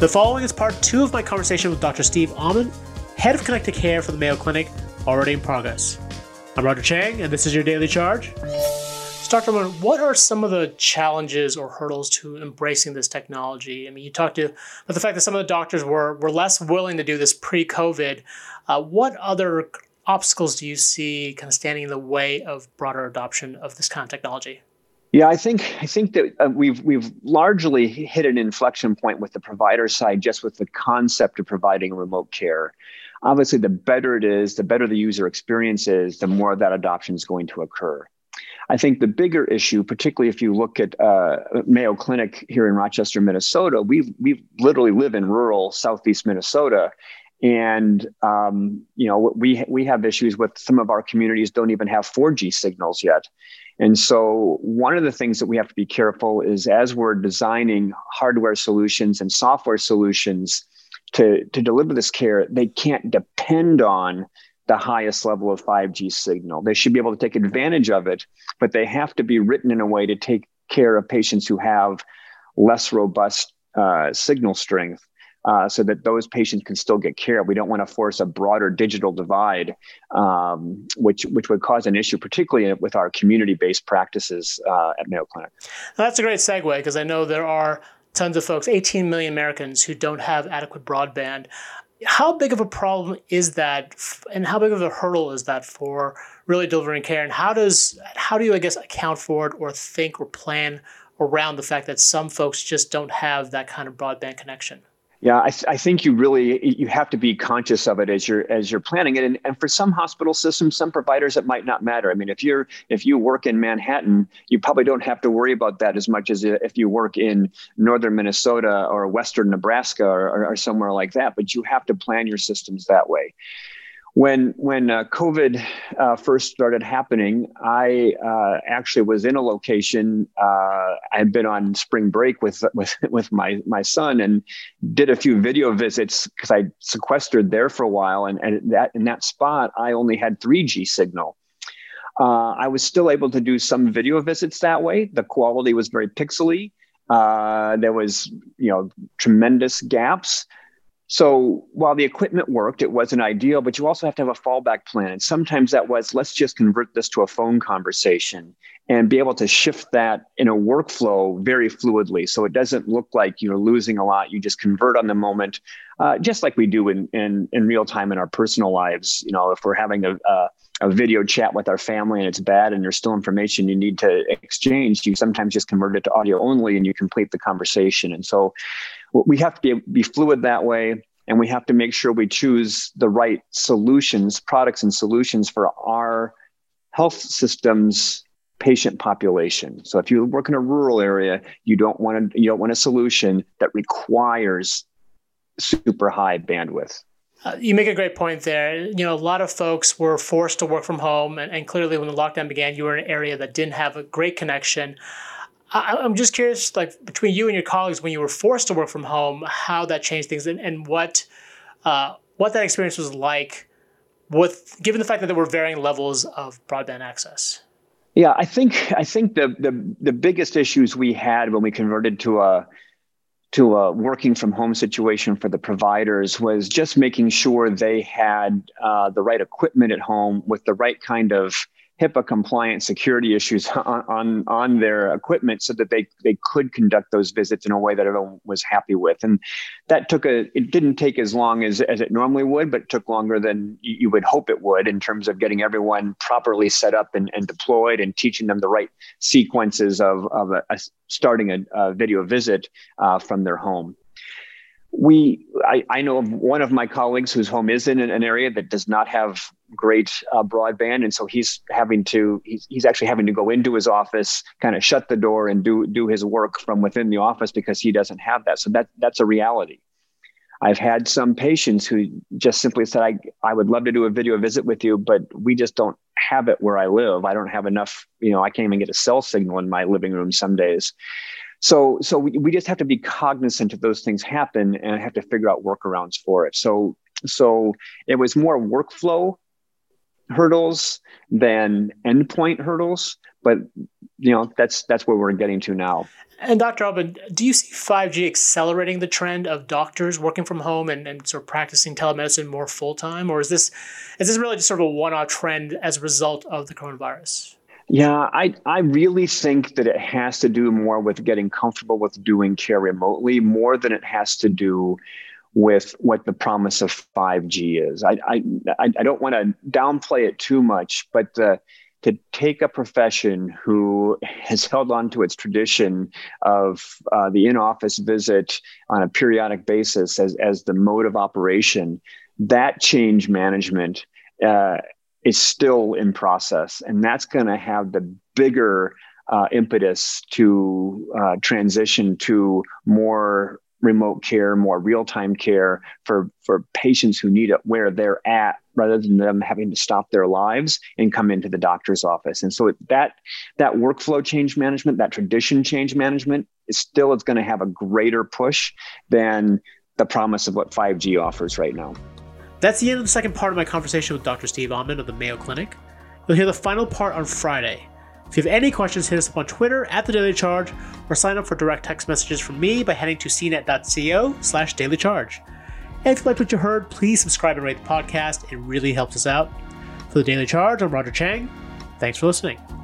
The following is part two of my conversation with Dr. Steve Ommen, head of connected care for the Mayo Clinic, already in progress. I'm Roger Cheng, and this is your daily charge. So, Dr. Ommen, what are some of the challenges or hurdles to embracing this technology? I mean, you talked to about the fact that some of the doctors were, were less willing to do this pre COVID. Uh, what other obstacles do you see kind of standing in the way of broader adoption of this kind of technology? Yeah, I think I think that uh, we've we've largely hit an inflection point with the provider side, just with the concept of providing remote care. Obviously, the better it is, the better the user experience is, the more that adoption is going to occur. I think the bigger issue, particularly if you look at uh, Mayo Clinic here in Rochester, Minnesota, we we literally live in rural southeast Minnesota, and um, you know we we have issues with some of our communities don't even have 4G signals yet. And so, one of the things that we have to be careful is as we're designing hardware solutions and software solutions to, to deliver this care, they can't depend on the highest level of 5G signal. They should be able to take advantage of it, but they have to be written in a way to take care of patients who have less robust uh, signal strength uh, so that those patients can still get care. We don't want to force a broader digital divide, um, which which would cause an issue, particularly with our community-based practices uh, at Mayo Clinic. that's a great segue because I know there are tons of folks, 18 million Americans, who don't have adequate broadband. How big of a problem is that, and how big of a hurdle is that for really delivering care? And how does how do you, I guess, account for it or think or plan around the fact that some folks just don't have that kind of broadband connection? Yeah, I, I, think you really you have to be conscious of it as you're as you're planning it, and, and for some hospital systems, some providers, it might not matter. I mean, if you're if you work in Manhattan, you probably don't have to worry about that as much as if you work in northern Minnesota or western Nebraska or, or, or somewhere like that. But you have to plan your systems that way when when uh, COVID uh, first started happening, I uh, actually was in a location. Uh, I had been on spring break with with with my my son and did a few video visits because I sequestered there for a while. And, and that in that spot, I only had 3G signal. Uh, I was still able to do some video visits that way. The quality was very pixely. Uh, there was you know tremendous gaps. So while the equipment worked, it wasn't ideal, but you also have to have a fallback plan. And sometimes that was let's just convert this to a phone conversation and be able to shift that in a workflow very fluidly. So it doesn't look like you're losing a lot. You just convert on the moment, uh, just like we do in, in, in real time in our personal lives. You know, if we're having a, a a video chat with our family and it's bad and there's still information you need to exchange, you sometimes just convert it to audio only and you complete the conversation. And so we have to be, be fluid that way and we have to make sure we choose the right solutions products and solutions for our health systems patient population so if you work in a rural area you don't want to you don't want a solution that requires super high bandwidth uh, you make a great point there. You know, a lot of folks were forced to work from home, and, and clearly, when the lockdown began, you were in an area that didn't have a great connection. I, am just curious, like between you and your colleagues, when you were forced to work from home, how that changed things, and, and what uh, what that experience was like, with given the fact that there were varying levels of broadband access. Yeah, I think I think the the the biggest issues we had when we converted to a to a working from home situation for the providers was just making sure they had uh, the right equipment at home with the right kind of HIPAA compliant security issues on, on, on their equipment so that they, they could conduct those visits in a way that everyone was happy with. And that took a, it didn't take as long as, as it normally would, but took longer than you would hope it would in terms of getting everyone properly set up and, and deployed and teaching them the right sequences of, of a, a starting a, a, video visit uh, from their home we I, I, know of one of my colleagues whose home is in an area that does not have great uh, broadband. And so he's having to he's, he's actually having to go into his office kind of shut the door and do do his work from within the office because he doesn't have that. So that that's a reality. I've had some patients who just simply said i i would love to do a video visit with you but we just don't have it where i live. I don't have enough you know i can't even get a cell signal in my living room some days so so we, we just have to be cognizant of those things happen and have to figure out workarounds for it so so it was more workflow hurdles than endpoint hurdles but you know that's that's where we're getting to now. And Dr. Ommen, do you see 5G accelerating the trend of doctors working from home and, and sort of practicing telemedicine more full time, or is this is this really just sort of a one off trend as a result of the coronavirus? Yeah, I, I really think that it has to do more with getting comfortable with doing care remotely more than it has to do with what the promise of 5G is. I, I, I don't want to downplay it too much, but to take a profession who has held on to its tradition of uh, the in office visit on a periodic basis as, as the mode of operation, that change management. Uh, is still in process, and that's going to have the bigger uh, impetus to uh, transition to more remote care, more real time care for for patients who need it where they're at, rather than them having to stop their lives and come into the doctor's office. And so that that workflow change management, that tradition change management, is still is going to have a greater push than the promise of what 5G offers right now. That's the end of the second part of my conversation with Dr. Steve Ommen of the Mayo Clinic. You'll hear the final part on Friday. If you have any questions, hit us up on Twitter at the Daily Charge or sign up for direct text messages from me by heading to cnet.co slash daily charge. And if you liked what you heard, please subscribe and rate the podcast. It really helps us out. For the Daily Charge, I'm Roger Cheng. Thanks for listening.